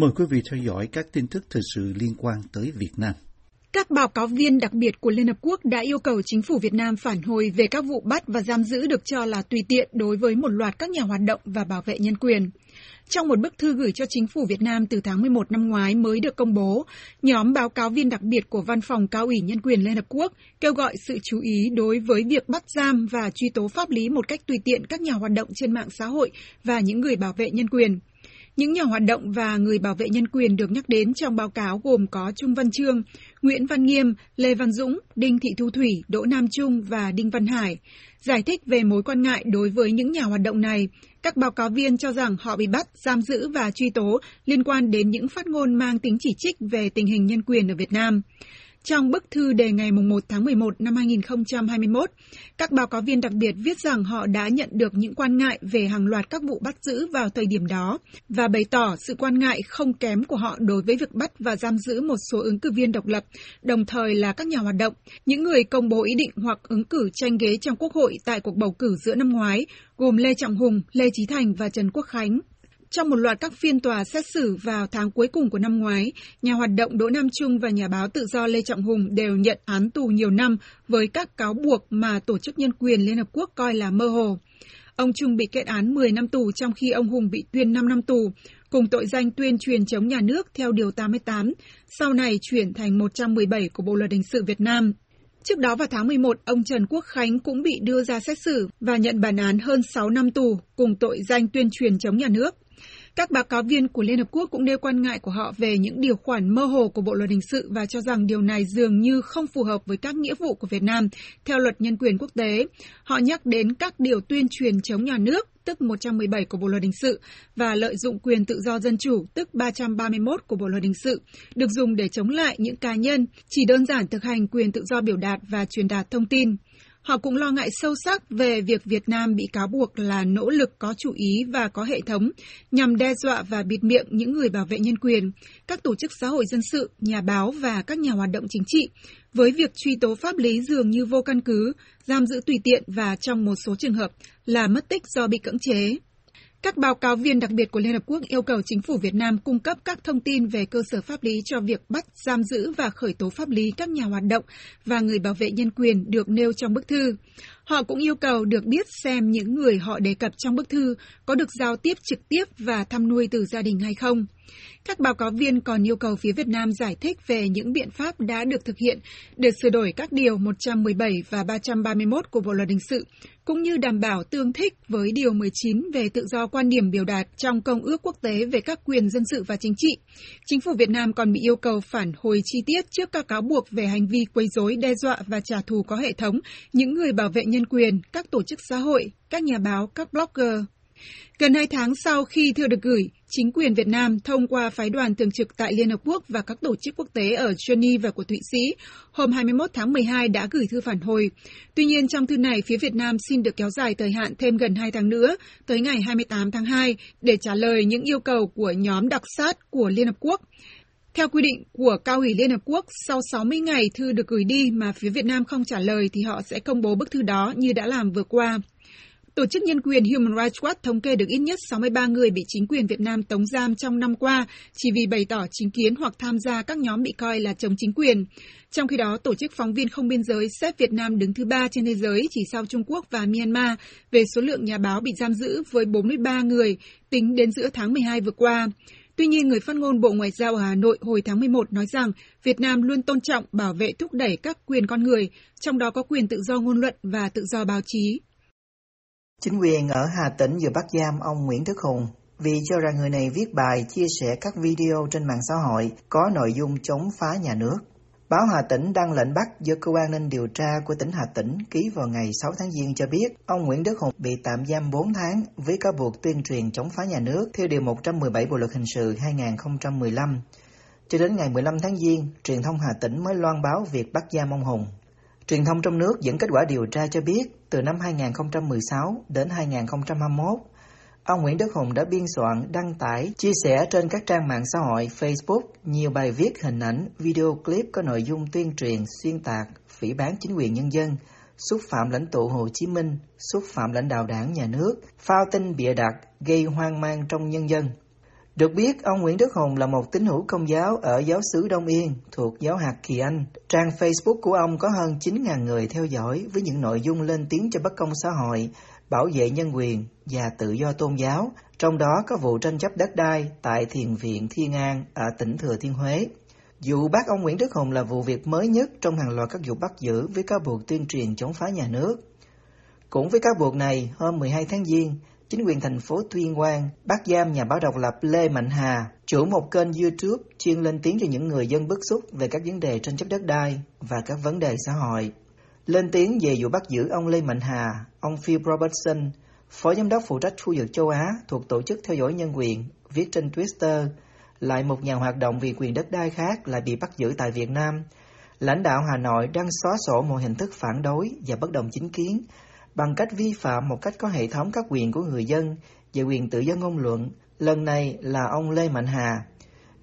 Mời quý vị theo dõi các tin tức thời sự liên quan tới Việt Nam. Các báo cáo viên đặc biệt của Liên Hợp Quốc đã yêu cầu chính phủ Việt Nam phản hồi về các vụ bắt và giam giữ được cho là tùy tiện đối với một loạt các nhà hoạt động và bảo vệ nhân quyền. Trong một bức thư gửi cho chính phủ Việt Nam từ tháng 11 năm ngoái mới được công bố, nhóm báo cáo viên đặc biệt của Văn phòng Cao ủy Nhân quyền Liên Hợp Quốc kêu gọi sự chú ý đối với việc bắt giam và truy tố pháp lý một cách tùy tiện các nhà hoạt động trên mạng xã hội và những người bảo vệ nhân quyền. Những nhà hoạt động và người bảo vệ nhân quyền được nhắc đến trong báo cáo gồm có Trung Văn Trương, Nguyễn Văn Nghiêm, Lê Văn Dũng, Đinh Thị Thu Thủy, Đỗ Nam Trung và Đinh Văn Hải. Giải thích về mối quan ngại đối với những nhà hoạt động này, các báo cáo viên cho rằng họ bị bắt, giam giữ và truy tố liên quan đến những phát ngôn mang tính chỉ trích về tình hình nhân quyền ở Việt Nam. Trong bức thư đề ngày 1 tháng 11 năm 2021, các báo cáo viên đặc biệt viết rằng họ đã nhận được những quan ngại về hàng loạt các vụ bắt giữ vào thời điểm đó và bày tỏ sự quan ngại không kém của họ đối với việc bắt và giam giữ một số ứng cử viên độc lập, đồng thời là các nhà hoạt động, những người công bố ý định hoặc ứng cử tranh ghế trong Quốc hội tại cuộc bầu cử giữa năm ngoái, gồm Lê Trọng Hùng, Lê Trí Thành và Trần Quốc Khánh. Trong một loạt các phiên tòa xét xử vào tháng cuối cùng của năm ngoái, nhà hoạt động Đỗ Nam Trung và nhà báo tự do Lê Trọng Hùng đều nhận án tù nhiều năm với các cáo buộc mà Tổ chức Nhân quyền Liên Hợp Quốc coi là mơ hồ. Ông Trung bị kết án 10 năm tù trong khi ông Hùng bị tuyên 5 năm tù, cùng tội danh tuyên truyền chống nhà nước theo Điều 88, sau này chuyển thành 117 của Bộ Luật Hình sự Việt Nam. Trước đó vào tháng 11, ông Trần Quốc Khánh cũng bị đưa ra xét xử và nhận bản án hơn 6 năm tù cùng tội danh tuyên truyền chống nhà nước. Các báo cáo viên của Liên Hợp Quốc cũng nêu quan ngại của họ về những điều khoản mơ hồ của Bộ Luật Hình sự và cho rằng điều này dường như không phù hợp với các nghĩa vụ của Việt Nam theo luật nhân quyền quốc tế. Họ nhắc đến các điều tuyên truyền chống nhà nước, tức 117 của Bộ Luật Hình sự, và lợi dụng quyền tự do dân chủ, tức 331 của Bộ Luật Hình sự, được dùng để chống lại những cá nhân chỉ đơn giản thực hành quyền tự do biểu đạt và truyền đạt thông tin. Họ cũng lo ngại sâu sắc về việc Việt Nam bị cáo buộc là nỗ lực có chủ ý và có hệ thống nhằm đe dọa và bịt miệng những người bảo vệ nhân quyền, các tổ chức xã hội dân sự, nhà báo và các nhà hoạt động chính trị, với việc truy tố pháp lý dường như vô căn cứ, giam giữ tùy tiện và trong một số trường hợp là mất tích do bị cưỡng chế. Các báo cáo viên đặc biệt của Liên Hợp Quốc yêu cầu chính phủ Việt Nam cung cấp các thông tin về cơ sở pháp lý cho việc bắt, giam giữ và khởi tố pháp lý các nhà hoạt động và người bảo vệ nhân quyền được nêu trong bức thư. Họ cũng yêu cầu được biết xem những người họ đề cập trong bức thư có được giao tiếp trực tiếp và thăm nuôi từ gia đình hay không. Các báo cáo viên còn yêu cầu phía Việt Nam giải thích về những biện pháp đã được thực hiện để sửa đổi các điều 117 và 331 của Bộ Luật Hình sự, cũng như đảm bảo tương thích với Điều 19 về tự do quan điểm biểu đạt trong Công ước Quốc tế về các quyền dân sự và chính trị. Chính phủ Việt Nam còn bị yêu cầu phản hồi chi tiết trước các cáo buộc về hành vi quấy rối, đe dọa và trả thù có hệ thống những người bảo vệ nhân quyền, các tổ chức xã hội, các nhà báo, các blogger, Gần hai tháng sau khi thư được gửi, chính quyền Việt Nam thông qua phái đoàn thường trực tại Liên Hợp Quốc và các tổ chức quốc tế ở Geneva của Thụy Sĩ hôm 21 tháng 12 đã gửi thư phản hồi. Tuy nhiên, trong thư này, phía Việt Nam xin được kéo dài thời hạn thêm gần 2 tháng nữa, tới ngày 28 tháng 2, để trả lời những yêu cầu của nhóm đặc sát của Liên Hợp Quốc. Theo quy định của Cao ủy Liên Hợp Quốc, sau 60 ngày thư được gửi đi mà phía Việt Nam không trả lời thì họ sẽ công bố bức thư đó như đã làm vừa qua. Tổ chức nhân quyền Human Rights Watch thống kê được ít nhất 63 người bị chính quyền Việt Nam tống giam trong năm qua chỉ vì bày tỏ chính kiến hoặc tham gia các nhóm bị coi là chống chính quyền. Trong khi đó, Tổ chức Phóng viên Không Biên giới xếp Việt Nam đứng thứ ba trên thế giới chỉ sau Trung Quốc và Myanmar về số lượng nhà báo bị giam giữ với 43 người tính đến giữa tháng 12 vừa qua. Tuy nhiên, người phát ngôn Bộ Ngoại giao ở Hà Nội hồi tháng 11 nói rằng Việt Nam luôn tôn trọng, bảo vệ, thúc đẩy các quyền con người, trong đó có quyền tự do ngôn luận và tự do báo chí. Chính quyền ở Hà Tĩnh vừa bắt giam ông Nguyễn Đức Hùng vì cho rằng người này viết bài chia sẻ các video trên mạng xã hội có nội dung chống phá nhà nước. Báo Hà Tĩnh đăng lệnh bắt do cơ quan nên điều tra của tỉnh Hà Tĩnh ký vào ngày 6 tháng Giêng cho biết ông Nguyễn Đức Hùng bị tạm giam 4 tháng với cáo buộc tuyên truyền chống phá nhà nước theo Điều 117 Bộ Luật Hình sự 2015. Cho đến ngày 15 tháng Giêng, truyền thông Hà Tĩnh mới loan báo việc bắt giam ông Hùng. Truyền thông trong nước dẫn kết quả điều tra cho biết, từ năm 2016 đến 2021, ông Nguyễn Đức Hùng đã biên soạn, đăng tải, chia sẻ trên các trang mạng xã hội Facebook nhiều bài viết, hình ảnh, video clip có nội dung tuyên truyền, xuyên tạc, phỉ bán chính quyền nhân dân, xúc phạm lãnh tụ Hồ Chí Minh, xúc phạm lãnh đạo đảng nhà nước, phao tin bịa đặt, gây hoang mang trong nhân dân. Được biết, ông Nguyễn Đức Hùng là một tín hữu công giáo ở giáo xứ Đông Yên thuộc giáo hạt Kỳ Anh. Trang Facebook của ông có hơn 9.000 người theo dõi với những nội dung lên tiếng cho bất công xã hội, bảo vệ nhân quyền và tự do tôn giáo, trong đó có vụ tranh chấp đất đai tại Thiền viện Thiên An ở tỉnh Thừa Thiên Huế. Vụ bắt ông Nguyễn Đức Hùng là vụ việc mới nhất trong hàng loạt các vụ bắt giữ với cáo buộc tuyên truyền chống phá nhà nước. Cũng với cáo buộc này, hôm 12 tháng Giêng, chính quyền thành phố Tuyên Quang bắt giam nhà báo độc lập Lê Mạnh Hà, chủ một kênh YouTube chuyên lên tiếng cho những người dân bức xúc về các vấn đề tranh chấp đất đai và các vấn đề xã hội. Lên tiếng về vụ bắt giữ ông Lê Mạnh Hà, ông Phil Robertson, phó giám đốc phụ trách khu vực châu Á thuộc tổ chức theo dõi nhân quyền, viết trên Twitter, lại một nhà hoạt động vì quyền đất đai khác lại bị bắt giữ tại Việt Nam. Lãnh đạo Hà Nội đang xóa sổ mọi hình thức phản đối và bất đồng chính kiến bằng cách vi phạm một cách có hệ thống các quyền của người dân về quyền tự do ngôn luận. Lần này là ông Lê Mạnh Hà.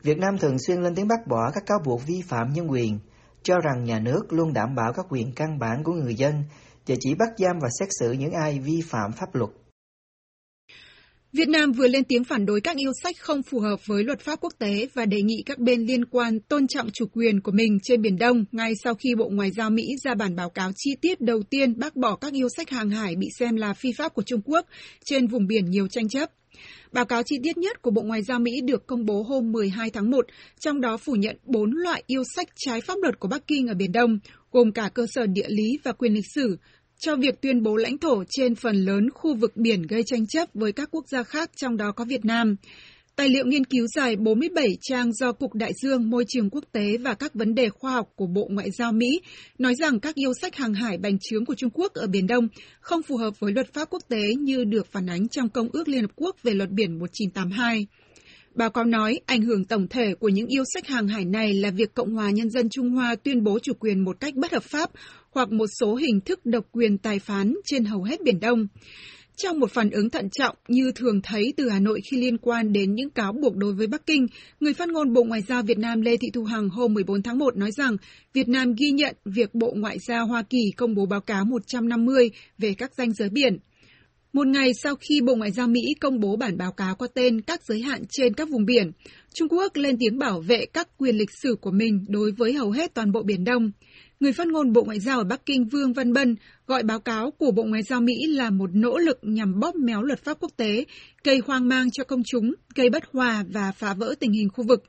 Việt Nam thường xuyên lên tiếng bác bỏ các cáo buộc vi phạm nhân quyền, cho rằng nhà nước luôn đảm bảo các quyền căn bản của người dân, và chỉ bắt giam và xét xử những ai vi phạm pháp luật. Việt Nam vừa lên tiếng phản đối các yêu sách không phù hợp với luật pháp quốc tế và đề nghị các bên liên quan tôn trọng chủ quyền của mình trên Biển Đông ngay sau khi Bộ Ngoại giao Mỹ ra bản báo cáo chi tiết đầu tiên bác bỏ các yêu sách hàng hải bị xem là phi pháp của Trung Quốc trên vùng biển nhiều tranh chấp. Báo cáo chi tiết nhất của Bộ Ngoại giao Mỹ được công bố hôm 12 tháng 1, trong đó phủ nhận bốn loại yêu sách trái pháp luật của Bắc Kinh ở Biển Đông, gồm cả cơ sở địa lý và quyền lịch sử, cho việc tuyên bố lãnh thổ trên phần lớn khu vực biển gây tranh chấp với các quốc gia khác, trong đó có Việt Nam. Tài liệu nghiên cứu dài 47 trang do Cục Đại dương, Môi trường Quốc tế và các vấn đề khoa học của Bộ Ngoại giao Mỹ nói rằng các yêu sách hàng hải bành trướng của Trung Quốc ở Biển Đông không phù hợp với luật pháp quốc tế như được phản ánh trong Công ước Liên Hợp Quốc về luật biển 1982. Báo cáo nói ảnh hưởng tổng thể của những yêu sách hàng hải này là việc Cộng hòa Nhân dân Trung Hoa tuyên bố chủ quyền một cách bất hợp pháp hoặc một số hình thức độc quyền tài phán trên hầu hết Biển Đông. Trong một phản ứng thận trọng như thường thấy từ Hà Nội khi liên quan đến những cáo buộc đối với Bắc Kinh, người phát ngôn Bộ Ngoại giao Việt Nam Lê Thị Thu Hằng hôm 14 tháng 1 nói rằng Việt Nam ghi nhận việc Bộ Ngoại giao Hoa Kỳ công bố báo cáo 150 về các danh giới biển. Một ngày sau khi Bộ Ngoại giao Mỹ công bố bản báo cáo có tên các giới hạn trên các vùng biển, Trung Quốc lên tiếng bảo vệ các quyền lịch sử của mình đối với hầu hết toàn bộ Biển Đông. Người phát ngôn Bộ Ngoại giao ở Bắc Kinh Vương Văn Bân gọi báo cáo của Bộ Ngoại giao Mỹ là một nỗ lực nhằm bóp méo luật pháp quốc tế, gây hoang mang cho công chúng, gây bất hòa và phá vỡ tình hình khu vực.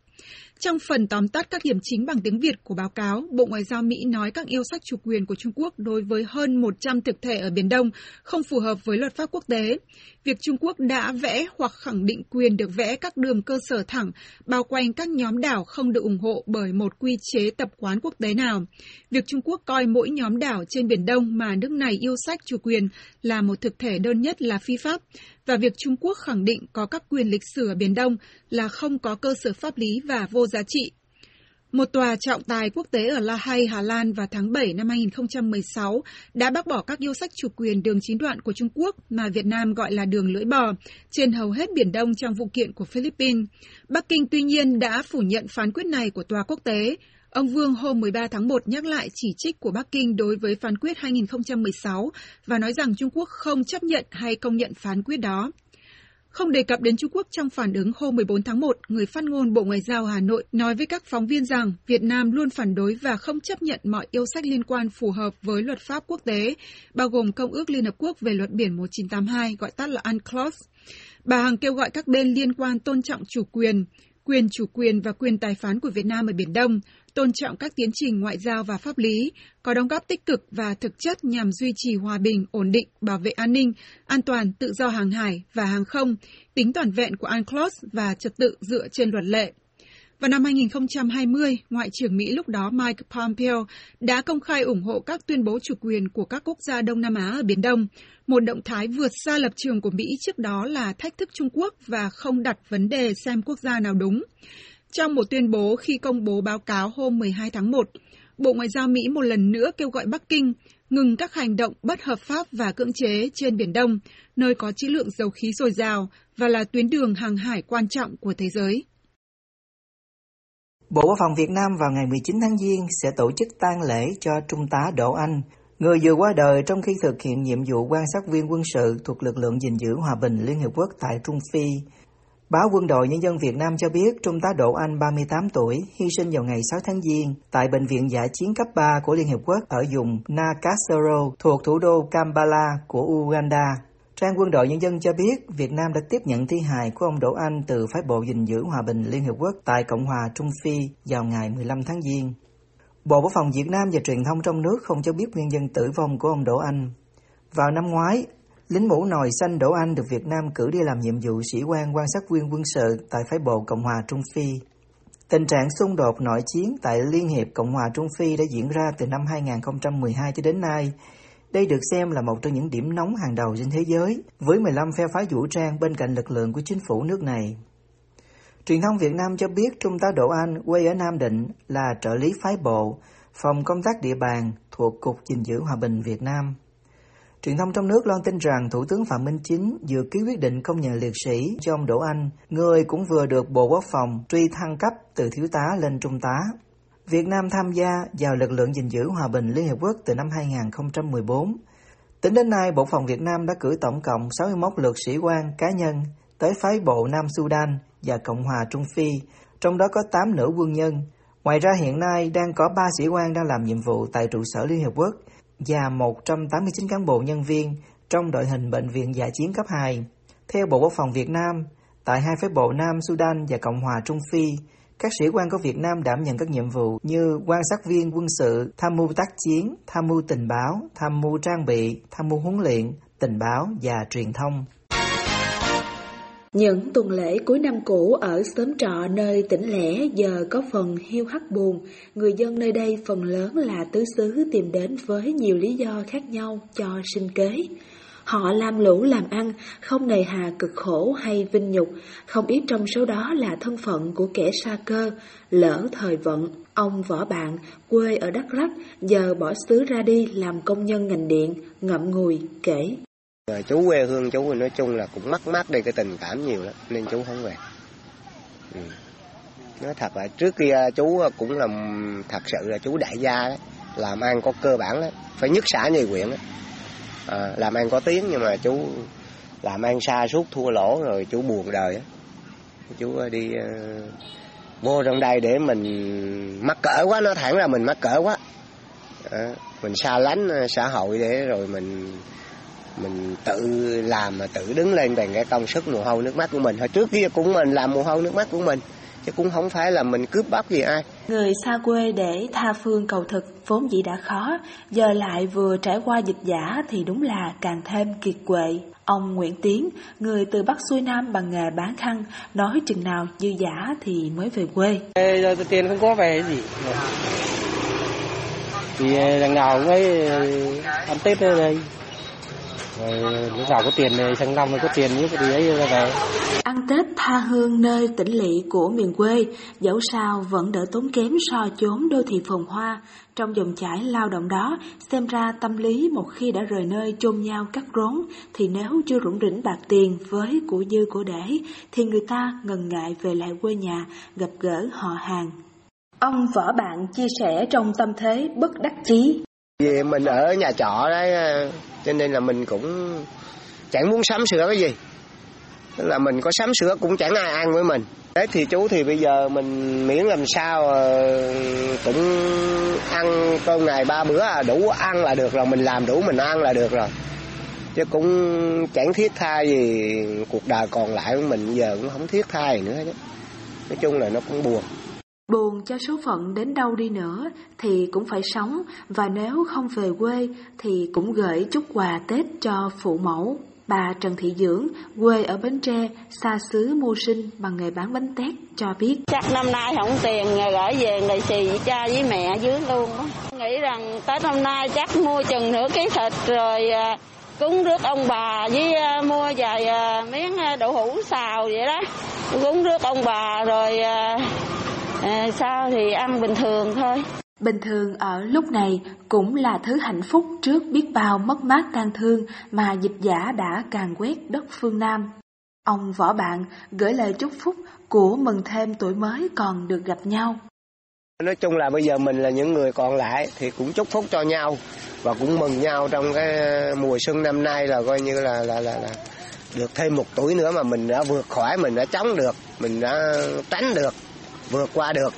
Trong phần tóm tắt các điểm chính bằng tiếng Việt của báo cáo, Bộ Ngoại giao Mỹ nói các yêu sách chủ quyền của Trung Quốc đối với hơn 100 thực thể ở Biển Đông không phù hợp với luật pháp quốc tế. Việc Trung Quốc đã vẽ hoặc khẳng định quyền được vẽ các đường cơ sở thẳng bao quanh các nhóm đảo không được ủng hộ bởi một quy chế tập quán quốc tế nào. Việc Trung Quốc coi mỗi nhóm đảo trên Biển Đông mà nước này yêu sách chủ quyền là một thực thể đơn nhất là phi pháp và việc Trung Quốc khẳng định có các quyền lịch sử ở Biển Đông là không có cơ sở pháp lý và vô vô giá trị. Một tòa trọng tài quốc tế ở La Hay, Hà Lan vào tháng 7 năm 2016 đã bác bỏ các yêu sách chủ quyền đường chín đoạn của Trung Quốc mà Việt Nam gọi là đường lưỡi bò trên hầu hết Biển Đông trong vụ kiện của Philippines. Bắc Kinh tuy nhiên đã phủ nhận phán quyết này của tòa quốc tế, Ông Vương hôm 13 tháng 1 nhắc lại chỉ trích của Bắc Kinh đối với phán quyết 2016 và nói rằng Trung Quốc không chấp nhận hay công nhận phán quyết đó. Không đề cập đến Trung Quốc trong phản ứng hôm 14 tháng 1, người phát ngôn Bộ Ngoại giao Hà Nội nói với các phóng viên rằng Việt Nam luôn phản đối và không chấp nhận mọi yêu sách liên quan phù hợp với luật pháp quốc tế, bao gồm Công ước Liên Hợp Quốc về luật biển 1982, gọi tắt là UNCLOS. Bà Hằng kêu gọi các bên liên quan tôn trọng chủ quyền, quyền chủ quyền và quyền tài phán của Việt Nam ở Biển Đông, tôn trọng các tiến trình ngoại giao và pháp lý, có đóng góp tích cực và thực chất nhằm duy trì hòa bình, ổn định, bảo vệ an ninh, an toàn, tự do hàng hải và hàng không, tính toàn vẹn của UNCLOS và trật tự dựa trên luật lệ. Vào năm 2020, Ngoại trưởng Mỹ lúc đó Mike Pompeo đã công khai ủng hộ các tuyên bố chủ quyền của các quốc gia Đông Nam Á ở Biển Đông, một động thái vượt xa lập trường của Mỹ trước đó là thách thức Trung Quốc và không đặt vấn đề xem quốc gia nào đúng. Trong một tuyên bố khi công bố báo cáo hôm 12 tháng 1, Bộ Ngoại giao Mỹ một lần nữa kêu gọi Bắc Kinh ngừng các hành động bất hợp pháp và cưỡng chế trên Biển Đông, nơi có trữ lượng dầu khí dồi dào và là tuyến đường hàng hải quan trọng của thế giới. Bộ Quốc phòng Việt Nam vào ngày 19 tháng Giêng sẽ tổ chức tang lễ cho Trung tá Đỗ Anh, người vừa qua đời trong khi thực hiện nhiệm vụ quan sát viên quân sự thuộc lực lượng gìn giữ hòa bình Liên Hợp Quốc tại Trung Phi Báo Quân đội Nhân dân Việt Nam cho biết Trung tá Đỗ Anh 38 tuổi hy sinh vào ngày 6 tháng Giêng tại Bệnh viện Giả chiến cấp 3 của Liên Hiệp Quốc ở vùng Nakasero thuộc thủ đô Kampala của Uganda. Trang Quân đội Nhân dân cho biết Việt Nam đã tiếp nhận thi hài của ông Đỗ Anh từ phái bộ gìn giữ hòa bình Liên Hiệp Quốc tại Cộng hòa Trung Phi vào ngày 15 tháng Giêng. Bộ Quốc phòng Việt Nam và truyền thông trong nước không cho biết nguyên nhân tử vong của ông Đỗ Anh. Vào năm ngoái, lính mũ nồi xanh Đỗ Anh được Việt Nam cử đi làm nhiệm vụ sĩ quan quan sát viên quân sự tại phái bộ Cộng hòa Trung Phi. Tình trạng xung đột nội chiến tại Liên hiệp Cộng hòa Trung Phi đã diễn ra từ năm 2012 cho đến nay. Đây được xem là một trong những điểm nóng hàng đầu trên thế giới, với 15 phe phái vũ trang bên cạnh lực lượng của chính phủ nước này. Truyền thông Việt Nam cho biết Trung tá Đỗ Anh quê ở Nam Định là trợ lý phái bộ, phòng công tác địa bàn thuộc Cục gìn giữ hòa bình Việt Nam. Truyền thông trong nước loan tin rằng Thủ tướng Phạm Minh Chính vừa ký quyết định công nhận liệt sĩ cho ông Đỗ Anh, người cũng vừa được Bộ Quốc phòng truy thăng cấp từ thiếu tá lên trung tá. Việt Nam tham gia vào lực lượng gìn giữ hòa bình Liên Hiệp Quốc từ năm 2014. Tính đến nay, Bộ Phòng Việt Nam đã cử tổng cộng 61 lượt sĩ quan cá nhân tới phái bộ Nam Sudan và Cộng hòa Trung Phi, trong đó có 8 nữ quân nhân. Ngoài ra hiện nay đang có 3 sĩ quan đang làm nhiệm vụ tại trụ sở Liên Hiệp Quốc và 189 cán bộ nhân viên trong đội hình bệnh viện giả chiến cấp 2. Theo Bộ Quốc phòng Việt Nam, tại hai phái bộ Nam Sudan và Cộng hòa Trung Phi, các sĩ quan của Việt Nam đảm nhận các nhiệm vụ như quan sát viên quân sự, tham mưu tác chiến, tham mưu tình báo, tham mưu trang bị, tham mưu huấn luyện, tình báo và truyền thông. Những tuần lễ cuối năm cũ ở xóm trọ nơi tỉnh lẻ giờ có phần hiu hắt buồn, người dân nơi đây phần lớn là tứ xứ tìm đến với nhiều lý do khác nhau cho sinh kế. Họ làm lũ làm ăn, không nề hà cực khổ hay vinh nhục, không ít trong số đó là thân phận của kẻ xa cơ, lỡ thời vận. Ông Võ Bạn, quê ở Đắk Lắk, giờ bỏ xứ ra đi làm công nhân ngành điện, ngậm ngùi, kể. Chú quê hương chú nói chung là cũng mất mát đi cái tình cảm nhiều lắm, nên chú không về. Ừ. Nói thật là trước kia chú cũng là thật sự là chú đại gia đấy, làm ăn có cơ bản đấy, phải nhất xã nhì quyện đấy à, làm ăn có tiếng nhưng mà chú làm ăn xa suốt thua lỗ rồi chú buồn đời chú ờ, đi uh, vô trong đây để mình mắc cỡ quá nó thẳng là mình mắc cỡ quá. À, mình xa lánh xã hội để rồi mình mình tự làm mà tự đứng lên bằng cái công sức mồ hôi nước mắt của mình. Hồi trước kia cũng mình làm mồ hôi nước mắt của mình chứ cũng không phải là mình cướp bóc gì ai. Người xa quê để tha phương cầu thực vốn dĩ đã khó, giờ lại vừa trải qua dịch giả thì đúng là càng thêm kiệt quệ. Ông Nguyễn Tiến, người từ Bắc xuôi Nam bằng nghề bán khăn, nói chừng nào dư giả thì mới về quê. Giờ tiền không có về gì. Thì ờ, đằng nào cũng ấy ờ, ăn Tết ở đây rồi lúc nào có tiền này sang năm có tiền như cái ấy, ra về. Ăn tết tha hương nơi tỉnh lỵ của miền quê, dẫu sao vẫn đỡ tốn kém so chốn đô thị phồn hoa. Trong dòng chảy lao động đó, xem ra tâm lý một khi đã rời nơi chôn nhau cắt rốn, thì nếu chưa rủng rỉnh bạc tiền với của dư của để, thì người ta ngần ngại về lại quê nhà, gặp gỡ họ hàng. Ông võ bạn chia sẻ trong tâm thế bất đắc chí. Vì mình ở nhà trọ đấy ờ, cho nên là mình cũng chẳng muốn sắm sửa cái gì. Tức là mình có sắm sửa cũng chẳng ai ăn với mình. Đấy thì chú thì bây giờ mình miễn làm sao ờ, cũng ăn cơm ngày ba bữa à đủ ăn là được rồi, mình làm đủ mình ăn là được rồi. Chứ cũng chẳng thiết tha gì cuộc đời còn lại của mình, giờ cũng không thiết tha gì nữa chứ. Nói chung là nó cũng buồn. Buồn cho số phận đến đâu đi nữa thì cũng phải sống và nếu không về quê thì cũng gửi chút quà Tết cho phụ mẫu. Bà Trần Thị Dưỡng, quê ở Bến Tre, xa xứ mưu sinh bằng nghề bán bánh tét, cho biết. Chắc năm nay không tiền gửi về lì xì với cha với mẹ dưới luôn đó. Nghĩ rằng Tết năm nay chắc mua chừng nửa ký thịt rồi à, cúng rước ông bà với à, mua vài à, miếng đậu hũ xào vậy đó. Cúng rước ông bà rồi à, sao thì ăn bình thường thôi. Bình thường ở lúc này cũng là thứ hạnh phúc trước biết bao mất mát tan thương mà dịch giả đã càng quét đất phương Nam. Ông võ bạn gửi lời chúc phúc của mừng thêm tuổi mới còn được gặp nhau. Nói chung là bây giờ mình là những người còn lại thì cũng chúc phúc cho nhau và cũng mừng nhau trong cái mùa xuân năm nay là coi như là là là, là được thêm một tuổi nữa mà mình đã vượt khỏi mình đã chống được mình đã tránh được vượt qua được.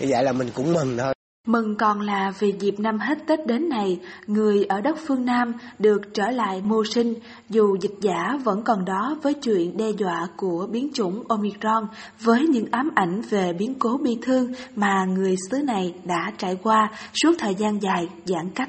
Như vậy là mình cũng mừng thôi. Mừng còn là vì dịp năm hết Tết đến này, người ở đất phương Nam được trở lại mưu sinh, dù dịch giả vẫn còn đó với chuyện đe dọa của biến chủng Omicron, với những ám ảnh về biến cố bi thương mà người xứ này đã trải qua suốt thời gian dài giãn cách.